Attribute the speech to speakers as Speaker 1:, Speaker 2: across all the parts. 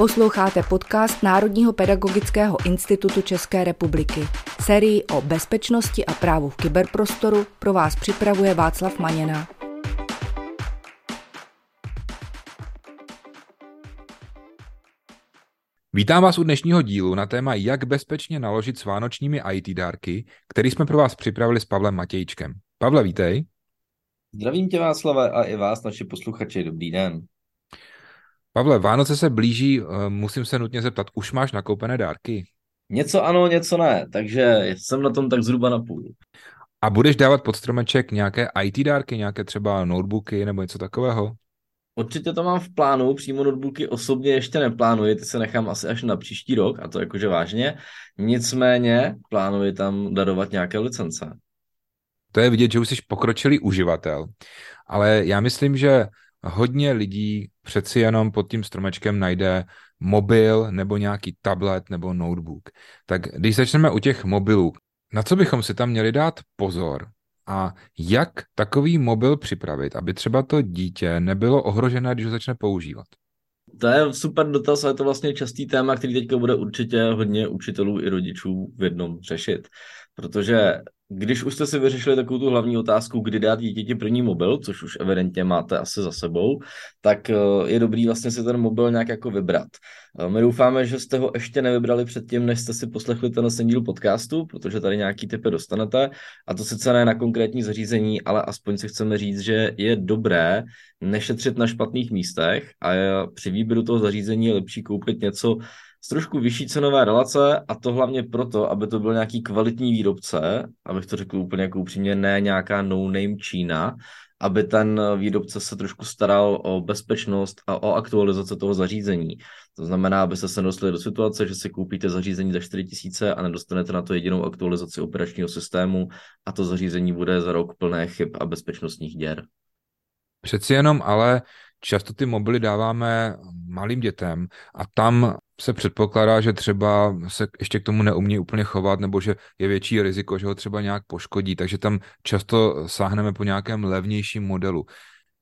Speaker 1: Posloucháte podcast Národního pedagogického institutu České republiky. Sérii o bezpečnosti a právu v kyberprostoru pro vás připravuje Václav Maněna.
Speaker 2: Vítám vás u dnešního dílu na téma, jak bezpečně naložit s vánočními IT dárky, který jsme pro vás připravili s Pavlem Matějčkem. Pavle, vítej.
Speaker 3: Zdravím tě Václave a i vás, naši posluchači, dobrý den.
Speaker 2: Pavle, Vánoce se blíží, eh, musím se nutně zeptat, už máš nakoupené dárky?
Speaker 3: Něco ano, něco ne, takže jsem na tom tak zhruba na půl.
Speaker 2: A budeš dávat pod stromeček nějaké IT dárky, nějaké třeba notebooky nebo něco takového?
Speaker 3: Určitě to mám v plánu, přímo notebooky osobně ještě neplánuji, ty se nechám asi až na příští rok, a to jakože vážně. Nicméně plánuji tam darovat nějaké licence.
Speaker 2: To je vidět, že už jsi pokročilý uživatel, ale já myslím, že hodně lidí přeci jenom pod tím stromečkem najde mobil nebo nějaký tablet nebo notebook. Tak když začneme u těch mobilů, na co bychom si tam měli dát pozor a jak takový mobil připravit, aby třeba to dítě nebylo ohrožené, když ho začne používat?
Speaker 3: To je super dotaz a je to vlastně častý téma, který teďka bude určitě hodně učitelů i rodičů v jednom řešit. Protože když už jste si vyřešili takovou tu hlavní otázku, kdy dát dítěti první mobil, což už evidentně máte asi za sebou, tak eh, je dobrý vlastně si ten mobil nějak jako vybrat. Eh, my doufáme, že jste ho ještě nevybrali předtím, než jste si poslechli ten díl podcastu, protože tady nějaký typy dostanete, a to sice ne na konkrétní zařízení, ale aspoň si chceme říct, že je dobré nešetřit na špatných místech a při výběru toho zařízení je lepší koupit něco, z trošku vyšší cenové relace a to hlavně proto, aby to byl nějaký kvalitní výrobce, abych to řekl úplně jako upřímně, ne nějaká no-name Čína, aby ten výrobce se trošku staral o bezpečnost a o aktualizaci toho zařízení. To znamená, abyste se dostali do situace, že si koupíte zařízení za 4000 a nedostanete na to jedinou aktualizaci operačního systému a to zařízení bude za rok plné chyb a bezpečnostních děr.
Speaker 2: Přeci jenom ale často ty mobily dáváme malým dětem a tam se předpokládá, že třeba se ještě k tomu neumí úplně chovat, nebo že je větší riziko, že ho třeba nějak poškodí, takže tam často sáhneme po nějakém levnějším modelu.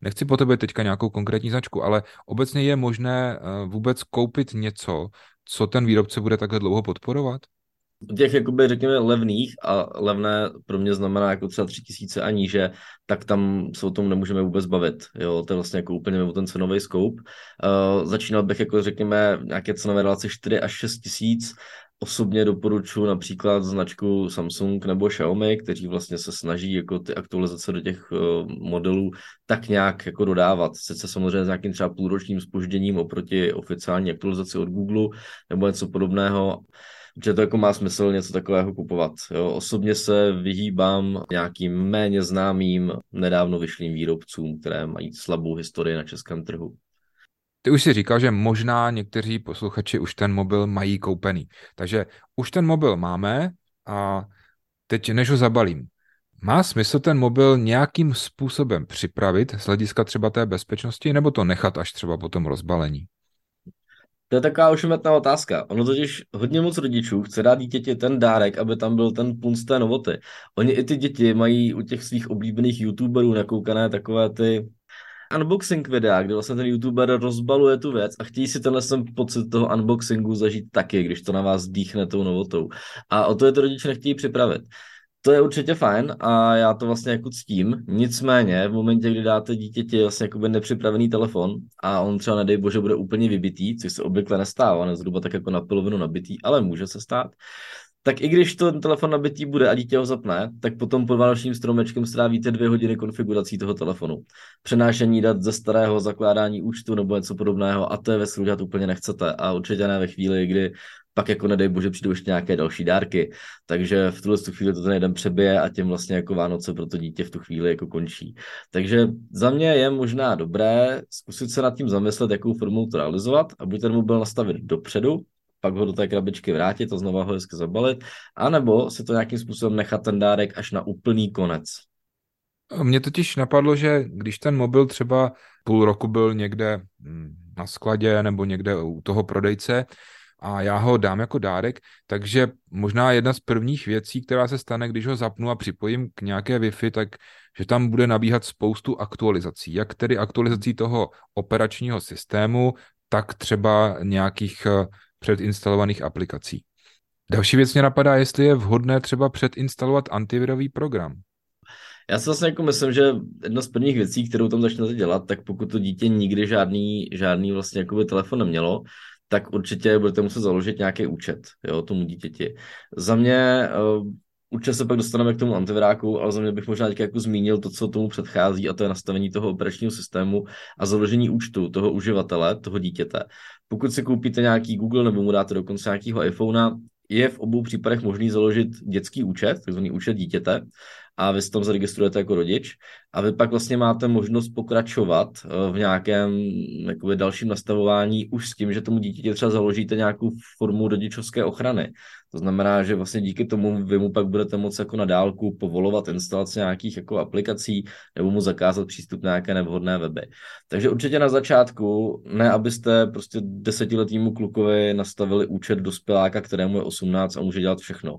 Speaker 2: Nechci po tebe teďka nějakou konkrétní značku, ale obecně je možné eh, vůbec koupit něco, co ten výrobce bude takhle dlouho podporovat?
Speaker 3: Těch, jakoby, řekněme, levných a levné pro mě znamená jako třeba tři tisíce a níže, tak tam se o tom nemůžeme vůbec bavit. Jo, to je vlastně jako úplně mimo ten cenový scope. Uh, začínal bych jako, řekněme, nějaké cenové relace 4 až 6 tisíc. Osobně doporučuji například značku Samsung nebo Xiaomi, kteří vlastně se snaží jako ty aktualizace do těch uh, modelů tak nějak jako dodávat. Sice samozřejmě s nějakým třeba půlročním spožděním oproti oficiální aktualizaci od Google nebo něco podobného že to jako má smysl něco takového kupovat. Jo. Osobně se vyhýbám nějakým méně známým, nedávno vyšlým výrobcům, které mají slabou historii na českém trhu.
Speaker 2: Ty už si říkal, že možná někteří posluchači už ten mobil mají koupený. Takže už ten mobil máme a teď než ho zabalím. Má smysl ten mobil nějakým způsobem připravit z hlediska třeba té bezpečnosti, nebo to nechat až třeba po tom rozbalení?
Speaker 3: To je taková ošemetná otázka. Ono totiž hodně moc rodičů chce dát dítěti ten dárek, aby tam byl ten punc té novoty. Oni i ty děti mají u těch svých oblíbených youtuberů nakoukané takové ty unboxing videa, kde vlastně ten youtuber rozbaluje tu věc a chtějí si tenhle sem pocit toho unboxingu zažít taky, když to na vás dýchne tou novotou. A o to je to rodiče nechtějí připravit. To je určitě fajn a já to vlastně jako ctím. Nicméně v momentě, kdy dáte dítěti vlastně jako nepřipravený telefon a on třeba nedej bože bude úplně vybitý, což se obvykle nestává, ne zhruba tak jako na polovinu nabitý, ale může se stát, tak i když ten telefon nabitý bude a dítě ho zapne, tak potom pod vánočním stromečkem strávíte dvě hodiny konfigurací toho telefonu. Přenášení dat ze starého zakládání účtu nebo něco podobného a to je ve úplně nechcete a určitě ne ve chvíli, kdy pak jako nedej bože přijdou ještě nějaké další dárky. Takže v tuhle chvíli to ten jeden přebije a tím vlastně jako Vánoce pro to dítě v tu chvíli jako končí. Takže za mě je možná dobré zkusit se nad tím zamyslet, jakou formou to realizovat a buď ten mobil nastavit dopředu, pak ho do té krabičky vrátit a znova ho hezky zabalit, anebo si to nějakým způsobem nechat ten dárek až na úplný konec.
Speaker 2: Mně totiž napadlo, že když ten mobil třeba půl roku byl někde hm, na skladě nebo někde u toho prodejce, a já ho dám jako dárek, takže možná jedna z prvních věcí, která se stane, když ho zapnu a připojím k nějaké Wi-Fi, tak že tam bude nabíhat spoustu aktualizací. Jak tedy aktualizací toho operačního systému, tak třeba nějakých eh, předinstalovaných aplikací. Další věc mě napadá, jestli je vhodné třeba předinstalovat antivirový program.
Speaker 3: Já si vlastně jako myslím, že jedna z prvních věcí, kterou tam začnete dělat, tak pokud to dítě nikdy žádný, žádný vlastně telefon nemělo, tak určitě budete muset založit nějaký účet jo, tomu dítěti. Za mě uh, Určitě se pak dostaneme k tomu antiviráku, ale za mě bych možná jako zmínil to, co tomu předchází, a to je nastavení toho operačního systému a založení účtu toho uživatele, toho dítěte. Pokud si koupíte nějaký Google nebo mu dáte dokonce nějakého iPhonea, je v obou případech možný založit dětský účet, takzvaný účet dítěte, a vy se tam zaregistrujete jako rodič a vy pak vlastně máte možnost pokračovat eh, v nějakém jakoby, dalším nastavování už s tím, že tomu dítěti třeba založíte nějakou formu rodičovské ochrany. To znamená, že vlastně díky tomu vy mu pak budete moct jako na dálku povolovat instalaci nějakých jako aplikací nebo mu zakázat přístup na nějaké nevhodné weby. Takže určitě na začátku, ne abyste prostě desetiletýmu klukovi nastavili účet dospěláka, kterému je 18 a může dělat všechno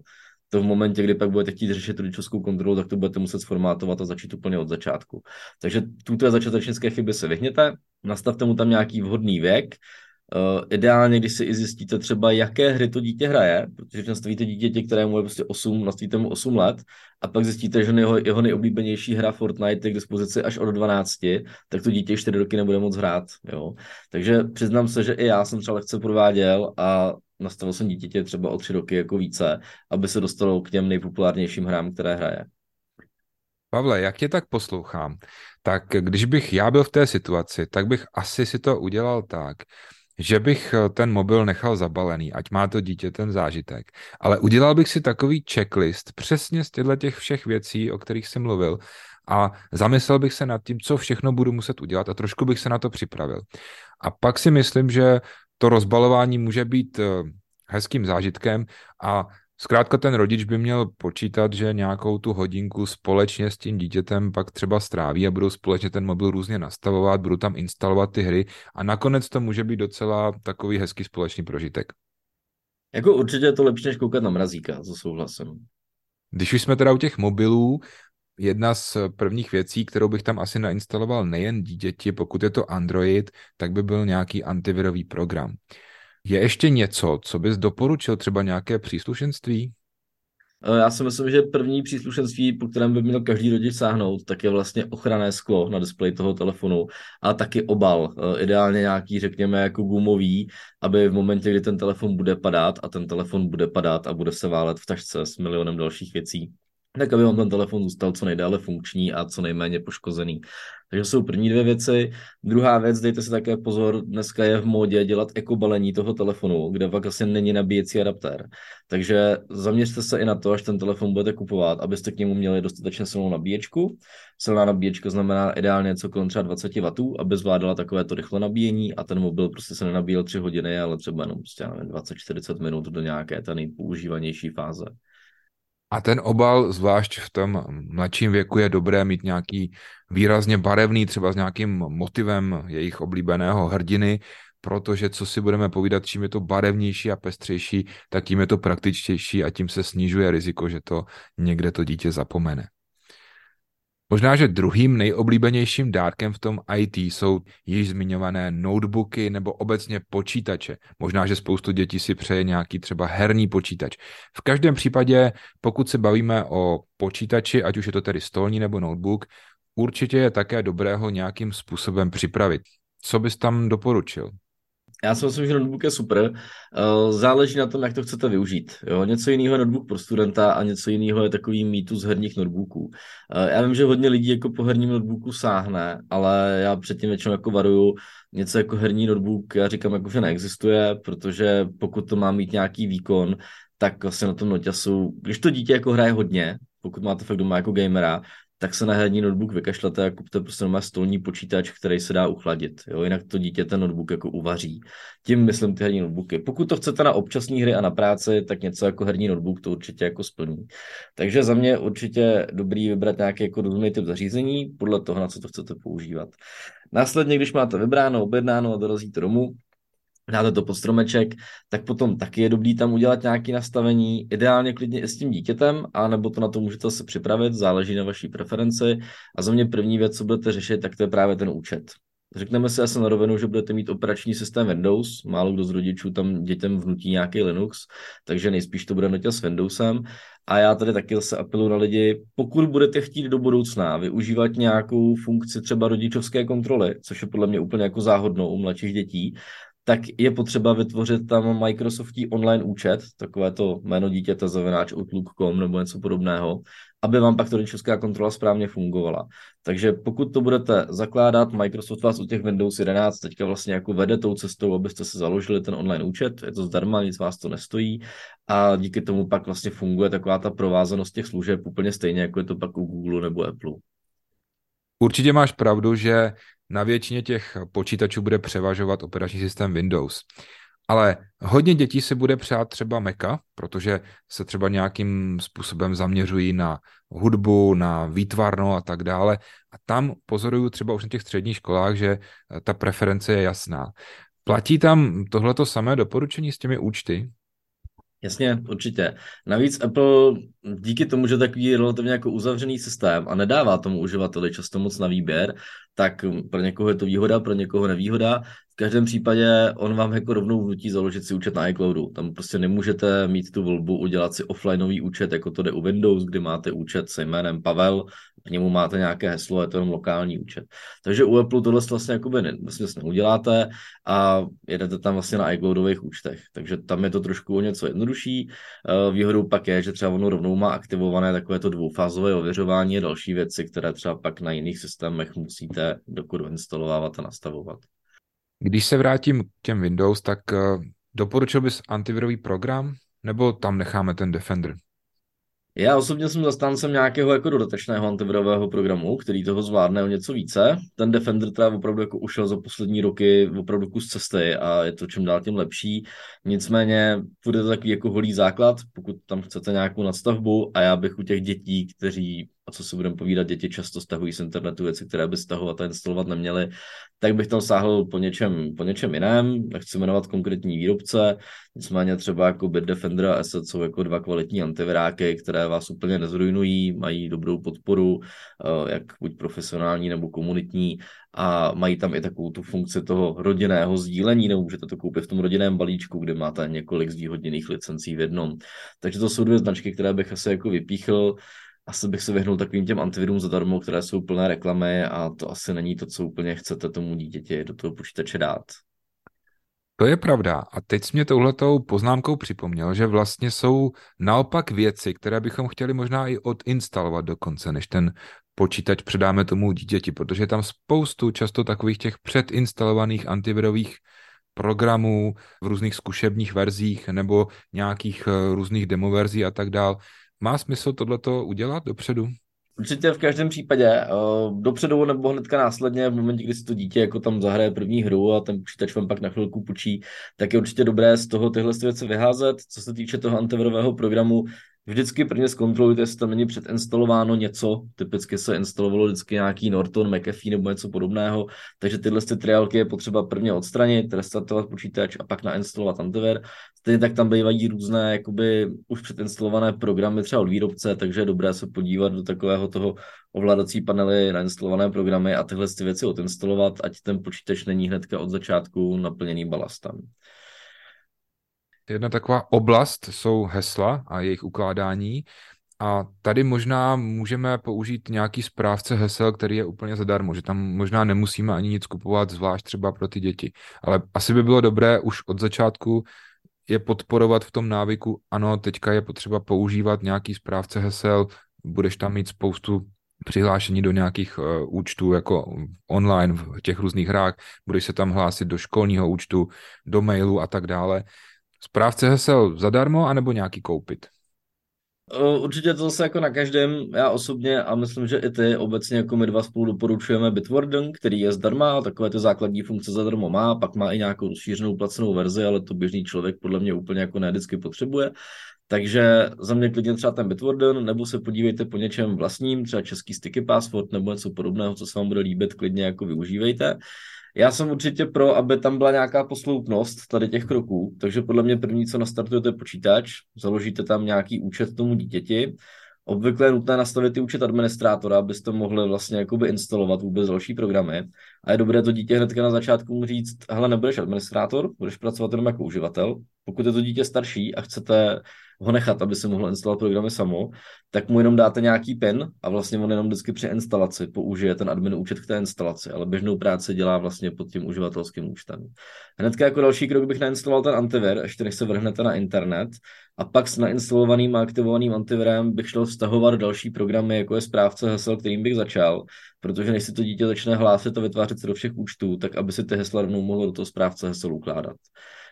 Speaker 3: to v momentě, kdy pak budete chtít řešit rodičovskou kontrolu, tak to budete muset sformátovat a začít úplně od začátku. Takže tuto začátečnické chyby se vyhněte, nastavte mu tam nějaký vhodný věk, Uh, ideálně, když si i zjistíte třeba, jaké hry to dítě hraje, protože nastavíte dítěti, kterému je prostě 8, nastavíte mu 8 let a pak zjistíte, že jeho, jeho nejoblíbenější hra Fortnite je k dispozici až od 12, tak to dítě 4 roky nebude moc hrát. Jo? Takže přiznám se, že i já jsem třeba lehce prováděl a nastavil jsem dítěti třeba o 3 roky jako více, aby se dostalo k těm nejpopulárnějším hrám, které hraje.
Speaker 2: Pavle, jak tě tak poslouchám, tak když bych já byl v té situaci, tak bych asi si to udělal tak, že bych eh, ten mobil nechal zabalený, ať má to dítě ten zážitek. Ale udělal bych si takový checklist přesně z těchto těch všech věcí, o kterých jsem mluvil, a zamyslel bych se nad tím, co všechno budu muset udělat a trošku bych se na to připravil. A pak si myslím, že to rozbalování může být eh, hezkým zážitkem a Zkrátka ten rodič by měl počítat, že nějakou tu hodinku společně s tím dítětem pak třeba stráví a budou společně ten mobil různě nastavovat, budou tam instalovat ty hry a nakonec to může být docela takový hezký společný prožitek.
Speaker 3: Jako určitě je to lepší, než koukat na mrazíka, to souhlasím.
Speaker 2: Když už jsme teda u těch mobilů, jedna z prvních věcí, kterou bych tam asi nainstaloval nejen dítěti, pokud je to Android, tak by byl nějaký antivirový program. Je ještě něco, co bys doporučil, třeba nějaké příslušenství?
Speaker 3: Eh, já si myslím, že první příslušenství, po kterém by měl každý rodič sáhnout, tak je vlastně ochranné sklo na displeji toho telefonu a taky obal, eh, ideálně nějaký, řekněme, jako gumový, aby v momentě, kdy ten telefon bude padat a ten telefon bude padat a bude se válet v tašce s milionem dalších věcí, tak aby vám ten telefon zůstal co nejdále funkční a co nejméně poškozený. Takže jsou první dvě věci. Druhá věc, dejte si také pozor, dneska je v módě dělat ekobalení toho telefonu, kde pak asi není nabíjecí adaptér. Takže zaměřte se i na to, až ten telefon budete kupovat, abyste k němu měli dostatečně silnou nabíječku. Silná nabíječka znamená ideálně něco kolem třeba 20 W, aby zvládala takové to rychle nabíjení a ten mobil prostě se nenabíjel 3 hodiny, ale třeba jenom prostě 20-40 minut do nějaké té nejpoužívanější fáze.
Speaker 2: A ten obal, zvlášť v tom mladším věku, je dobré mít nějaký výrazně barevný, třeba s nějakým motivem jejich oblíbeného hrdiny, protože co si budeme povídat, čím je to barevnější a pestřejší, tak tím je to praktičtější a tím se snižuje riziko, že to někde to dítě zapomene. Možná, že druhým nejoblíbenějším dárkem v tom IT jsou již zmiňované notebooky nebo obecně počítače. Možná, že spoustu dětí si přeje nějaký třeba herní počítač. V každém případě, pokud se bavíme o počítači, ať už je to tedy stolní nebo notebook, určitě je také dobré ho nějakým způsobem připravit. Co bys tam doporučil?
Speaker 3: Já si myslím, že notebook je super. Eh, záleží na tom, jak to chcete využít. Jo? Něco jiného je notebook pro studenta a něco jiného je takový mýtus herních notebooků. Eh, já vím, že hodně lidí jako po herním notebooku sáhne, ale já předtím většinou jako varuju, něco jako herní notebook, já říkám, jako, že neexistuje, protože pokud to má mít nějaký výkon, tak vlastně na tom noťasu, když to dítě jako hraje hodně, pokud máte fakt doma jako gamera, tak se na herní notebook vykašlete a kupte prostě má stolní počítač, který se dá uchladit. Jo? Jinak to dítě ten notebook jako uvaří. Tím myslím ty herní notebooky. Pokud to chcete na občasní hry a na práci, tak něco jako herní notebook to určitě jako splní. Takže za mě určitě dobrý vybrat nějaký jako rozumný typ zařízení podle toho, na co to chcete používat. Následně, když máte vybráno, objednáno a dorazíte domů, dáte to pod stromeček, tak potom taky je dobrý tam udělat nějaké nastavení, ideálně klidně i s tím dítětem, a nebo to na to můžete se připravit, záleží na vaší preferenci. A za mě první věc, co budete řešit, tak to je právě ten účet. Řekneme si asi na rovinu, že budete mít operační systém Windows, málo kdo z rodičů tam dětem vnutí nějaký Linux, takže nejspíš to bude nutit s Windowsem. A já tady taky zase apeluji na lidi, pokud budete chtít do budoucna využívat nějakou funkci třeba rodičovské kontroly, což je podle mě úplně jako záhodnou u mladších dětí, tak je potřeba vytvořit tam Microsoftí online účet, takové to jméno dítěte zavináč Outlook.com nebo něco podobného, aby vám pak to rodičovská kontrola správně fungovala. Takže pokud to budete zakládat, Microsoft vás u těch Windows 11 teďka vlastně jako vede tou cestou, abyste se založili ten online účet, je to zdarma, nic vás to nestojí a díky tomu pak vlastně funguje taková ta provázanost těch služeb úplně stejně, jako je to pak u Google nebo Apple.
Speaker 2: Určitě máš pravdu, že na většině těch počítačů bude převažovat operační systém Windows. Ale hodně dětí si bude přát třeba Maca, protože se třeba nějakým způsobem zaměřují na hudbu, na výtvarno a tak dále. A tam pozoruju třeba už na těch středních školách, že ta preference je jasná. Platí tam tohleto samé doporučení s těmi účty?
Speaker 3: Jasně, určitě. Navíc Apple díky tomu, že takový relativně jako uzavřený systém a nedává tomu uživateli často moc na výběr, tak pro někoho je to výhoda, pro někoho nevýhoda každém případě on vám jako rovnou vnutí založit si účet na iCloudu. Tam prostě nemůžete mít tu volbu udělat si offlineový účet, jako to jde u Windows, kdy máte účet se jménem Pavel, k němu máte nějaké heslo, je to jenom lokální účet. Takže u Apple tohle vlastně jakoby ne, vlastně neuděláte a jedete tam vlastně na iCloudových účtech. Takže tam je to trošku o něco jednodušší. Eh, výhodou pak je, že třeba ono rovnou má aktivované takové to dvoufázové ověřování a další věci, které třeba pak na jiných systémech musíte dokud instalovávat a nastavovat.
Speaker 2: Když se vrátím k těm Windows, tak uh, doporučil bys antivirový program, nebo tam necháme ten Defender?
Speaker 3: Já osobně jsem zastáncem nějakého jako dodatečného antivirového programu, který toho zvládne o něco více. Ten Defender teda opravdu jako ušel za poslední roky opravdu kus cesty a je to čím dál tím lepší. Nicméně bude to takový jako holý základ, pokud tam chcete nějakou nadstavbu a já bych u těch dětí, kteří a co si budeme povídat, děti často stahují z internetu věci, které by stahovat a instalovat neměly, tak bych tam sáhl po něčem, po něčem jiném, nechci jmenovat konkrétní výrobce, nicméně třeba jako Bitdefender a Asset jsou jako dva kvalitní antiviráky, které vás úplně nezrujnují, mají dobrou podporu, eh, jak buď profesionální nebo komunitní a mají tam i takovou tu funkci toho rodinného sdílení, nebo můžete to koupit v tom rodinném balíčku, kde máte několik zvýhodněných licencí v jednom. Takže to jsou dvě značky, které bych asi jako vypíchl asi bych se vyhnul takovým těm antivirům zadarmo, které jsou plné reklamy a to asi není to, co úplně chcete tomu dítěti do toho počítače dát.
Speaker 2: To je pravda. A teď jsi mě touhletou poznámkou připomněl, že vlastně jsou naopak věci, které bychom chtěli možná i odinstalovat dokonce, než ten počítač předáme tomu dítěti, protože je tam spoustu často takových těch předinstalovaných antivirových programů v různých zkušebních verzích nebo nějakých eh, různých demoverzí a tak dál, má smysl tohleto udělat dopředu?
Speaker 3: Určitě v každém případě. Uh, dopředu nebo hnedka následně, v momentě, kdy si to dítě jako tam zahraje první hru a ten počítač vám pak na chvilku pučí, tak je určitě dobré z toho tyhle věci vyházet. Co se týče toho antivirového programu, Vždycky prvně zkontrolujte, jestli tam není předinstalováno něco. Typicky se instalovalo vždycky nějaký Norton, McAfee nebo něco podobného. Takže tyhle ty triálky je potřeba prvně odstranit, restartovat počítač a pak nainstalovat antivir. Stejně tak tam bývají různé jakoby už předinstalované programy třeba od výrobce, takže je dobré se podívat do takového toho ovládací panely, nainstalované programy a tyhle ty věci odinstalovat, ať ten počítač není hnedka od začátku naplněný balastem.
Speaker 2: Jedna taková oblast jsou hesla a jejich ukládání. A tady možná můžeme použít nějaký správce hesel, který je úplně zadarmo, že tam možná nemusíme ani nic kupovat, zvlášť třeba pro ty děti. Ale asi by bylo dobré už od začátku je podporovat v tom návyku, ano, teďka je potřeba používat nějaký správce hesel, budeš tam mít spoustu přihlášení do nějakých uh, účtů jako online v těch různých hrách, budeš se tam hlásit do školního účtu, do mailu a tak dále. Správce hesel zadarmo, anebo nějaký koupit?
Speaker 3: Určitě to zase jako na každém, já osobně a myslím, že i ty obecně jako my dva spolu doporučujeme Bitwarden, který je zdarma, takové ty základní funkce zadarmo má, pak má i nějakou rozšířenou placenou verzi, ale to běžný člověk podle mě úplně jako ne vždycky potřebuje. Takže za mě klidně třeba ten Bitwarden, nebo se podívejte po něčem vlastním, třeba český sticky password nebo něco podobného, co se vám bude líbit, klidně jako využívejte. Já jsem určitě pro, aby tam byla nějaká posloupnost tady těch kroků, takže podle mě první, co nastartujete počítač, založíte tam nějaký účet tomu dítěti, Obvykle je nutné nastavit i účet administrátora, abyste mohli vlastně jakoby instalovat vůbec další programy. A je dobré to dítě hnedka na začátku mu říct, hele, nebudeš administrátor, budeš pracovat jenom jako uživatel. Pokud je to dítě starší a chcete ho nechat, aby se mohl instalovat programy samo, tak mu jenom dáte nějaký pin a vlastně on jenom vždycky při instalaci použije ten admin účet k té instalaci, ale běžnou práci dělá vlastně pod tím uživatelským účtem. Hnedka jako další krok bych nainstaloval ten antivir, ještě než se vrhnete na internet a pak s nainstalovaným a aktivovaným antivirem bych šel vztahovat další programy, jako je správce hesel, kterým bych začal, protože než si to dítě začne hlásit a vytvářet se do všech účtů, tak aby si ty hesla rovnou mohlo do toho správce hesel ukládat.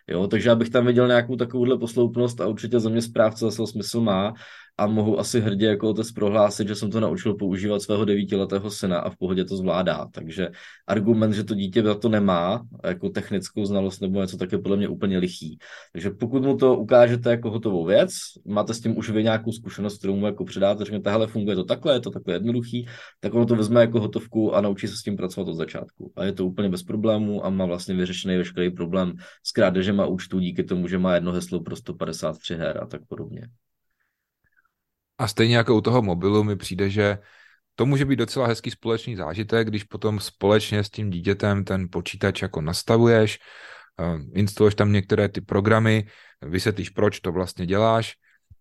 Speaker 3: Jo, takže já bych tam viděl nějakou takovouhle posloupnost a určitě za mě správce zase smysl má a mohu asi hrdě jako otec prohlásit, že jsem to naučil používat svého devítiletého syna a v pohodě to zvládá. Takže argument, že to dítě za to nemá, jako technickou znalost nebo něco, tak je podle mě úplně lichý. Takže pokud mu to ukážete jako hotovou věc, máte s tím už vy nějakou zkušenost, kterou mu jako předáte, řeknete, hele, funguje to takhle, je to takhle jednoduchý, tak ono to vezme jako hotovku a naučí se s tím pracovat od začátku. A je to úplně bez problémů a má vlastně vyřešený veškerý problém s krádežema účtu díky tomu, že má jedno heslo pro 153 her a tak podobně.
Speaker 2: A stejně jako u toho mobilu mi přijde, že to může být docela hezký společný zážitek, když potom společně s tím dítětem ten počítač jako nastavuješ, eh, instaluješ tam některé ty programy, vysvětlíš, proč to vlastně děláš,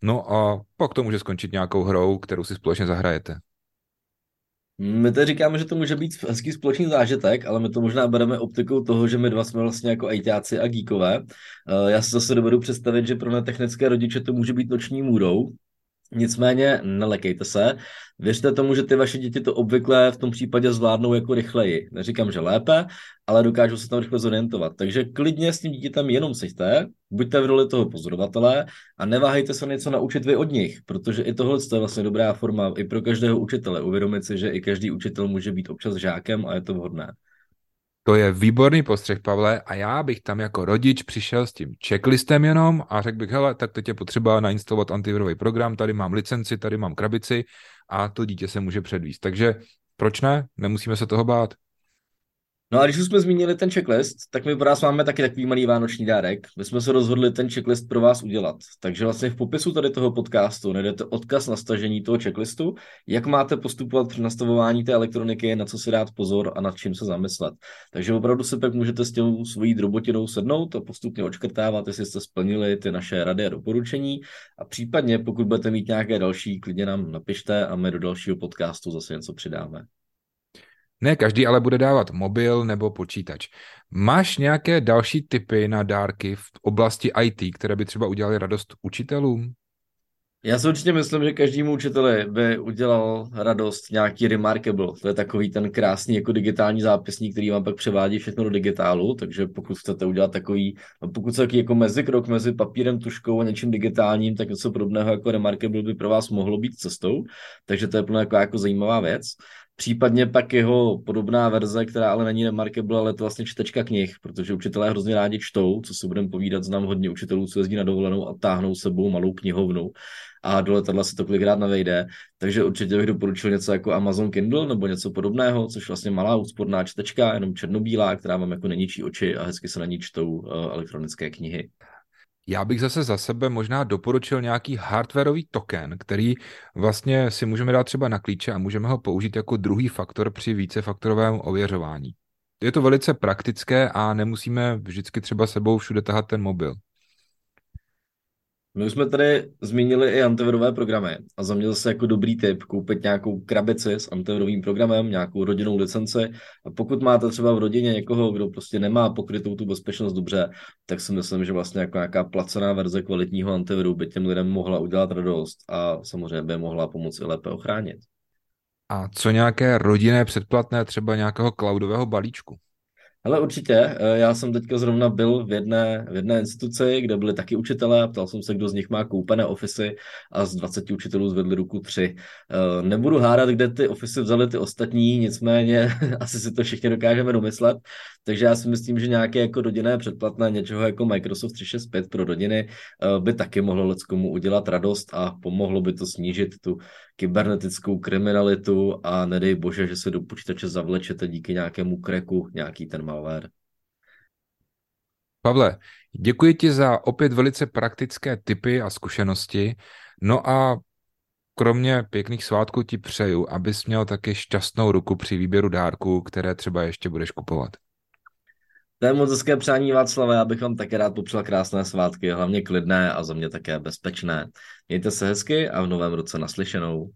Speaker 2: no a pak to může skončit nějakou hrou, kterou si společně zahrajete.
Speaker 3: My teď říkáme, že to může být hezký společný zážitek, ale my to možná bereme optikou toho, že my dva jsme vlastně jako ajťáci a geekové. Eh, já si zase dovedu představit, že pro netechnické rodiče to může být noční můrou, Nicméně nelekejte se, věřte tomu, že ty vaše děti to obvykle v tom případě zvládnou jako rychleji. Neříkám, že lépe, ale dokážou se tam rychle zorientovat. Takže klidně s tím dítětem jenom seďte, buďte v roli toho pozorovatele a neváhejte se něco naučit vy od nich, protože i tohle je vlastně dobrá forma i pro každého učitele. Uvědomit si, že i každý učitel může být občas žákem a je to vhodné.
Speaker 2: To je výborný postřeh, Pavle, a já bych tam jako rodič přišel s tím checklistem jenom a řekl bych, hele, tak teď je potřeba nainstalovat antivirový program, tady mám licenci, tady mám krabici a to dítě se může předvíst. Takže proč ne? Nemusíme se toho bát.
Speaker 3: No a když už jsme zmínili ten checklist, tak my pro vás máme taky takový malý vánoční dárek. My jsme se rozhodli ten checklist pro vás udělat. Takže vlastně v popisu tady toho podcastu najdete odkaz na stažení toho checklistu, jak máte postupovat při nastavování té elektroniky, na co si dát pozor a nad čím se zamyslet. Takže opravdu se pak můžete s těm svojí drobotinou sednout a postupně očkrtávat, jestli jste splnili ty naše rady a doporučení. A případně, pokud budete mít nějaké další, klidně nám napište a my do dalšího podcastu zase něco přidáme.
Speaker 2: Ne každý ale bude dávat mobil nebo počítač. Máš nějaké další typy na dárky v oblasti IT, které by třeba udělali radost učitelům?
Speaker 3: Já si určitě myslím, že každému učiteli by udělal radost nějaký Remarkable. To je takový ten krásný jako digitální zápisník, který vám pak převádí všechno do digitálu, takže pokud chcete udělat takový, pokud se takový jako mezikrok mezi papírem, tuškou a něčím digitálním, tak něco podobného jako Remarkable by pro vás mohlo být cestou, takže to je plně jako, jako zajímavá věc. Případně pak jeho podobná verze, která ale není remarkable, ale to vlastně čtečka knih, protože učitelé hrozně rádi čtou, co si budeme povídat, znám hodně učitelů, co jezdí na dovolenou a táhnou sebou malou knihovnu a do letadla se to kolikrát navejde, takže určitě bych doporučil něco jako Amazon Kindle nebo něco podobného, což vlastně malá úsporná čtečka, jenom černobílá, která vám jako neničí oči a hezky se na ní čtou uh, elektronické knihy.
Speaker 2: Já bych zase za sebe možná doporučil nějaký hardwareový token, který vlastně si můžeme dát třeba na klíče a můžeme ho použít jako druhý faktor při vícefaktorovém ověřování. Je to velice praktické a nemusíme vždycky třeba sebou všude tahat ten mobil.
Speaker 3: My už jsme tady zmínili i antivirové programy a za mě zase jako dobrý tip koupit nějakou krabici s antivirovým programem, nějakou rodinnou licenci a pokud máte třeba v rodině někoho, kdo prostě nemá pokrytou tu bezpečnost dobře, tak si myslím, že vlastně jako nějaká placená verze kvalitního antiviru by těm lidem mohla udělat radost a samozřejmě by mohla pomoci lépe ochránit.
Speaker 2: A co nějaké rodinné předplatné třeba nějakého cloudového balíčku?
Speaker 3: Ale určitě, eh, já jsem teďka zrovna byl v jedné, v jedné instituci, kde byli taky učitelé. Ptal jsem se, kdo z nich má koupené ofisy a z 20 učitelů zvedli ruku tři. Eh, nebudu hádat, kde ty ofisy vzali ty ostatní, nicméně asi si to všichni dokážeme domyslet, takže já si myslím, že nějaké jako rodinné předplatné něčeho jako Microsoft 365 pro rodiny eh, by taky mohlo leckomu udělat radost a pomohlo by to snížit tu kybernetickou kriminalitu a nedej bože, že se do počítače zavlečete díky nějakému kreku nějaký ten malware.
Speaker 2: Pavle, děkuji ti za opět velice praktické tipy a zkušenosti. No a kromě pěkných svátků ti přeju, abys měl taky šťastnou ruku při výběru dárků, které třeba ještě budeš kupovat.
Speaker 3: To je moc hezké přání Václava, já bych vám také rád popřál krásné svátky, hlavně klidné a za mě také bezpečné. Mějte se hezky a v novém roce naslyšenou.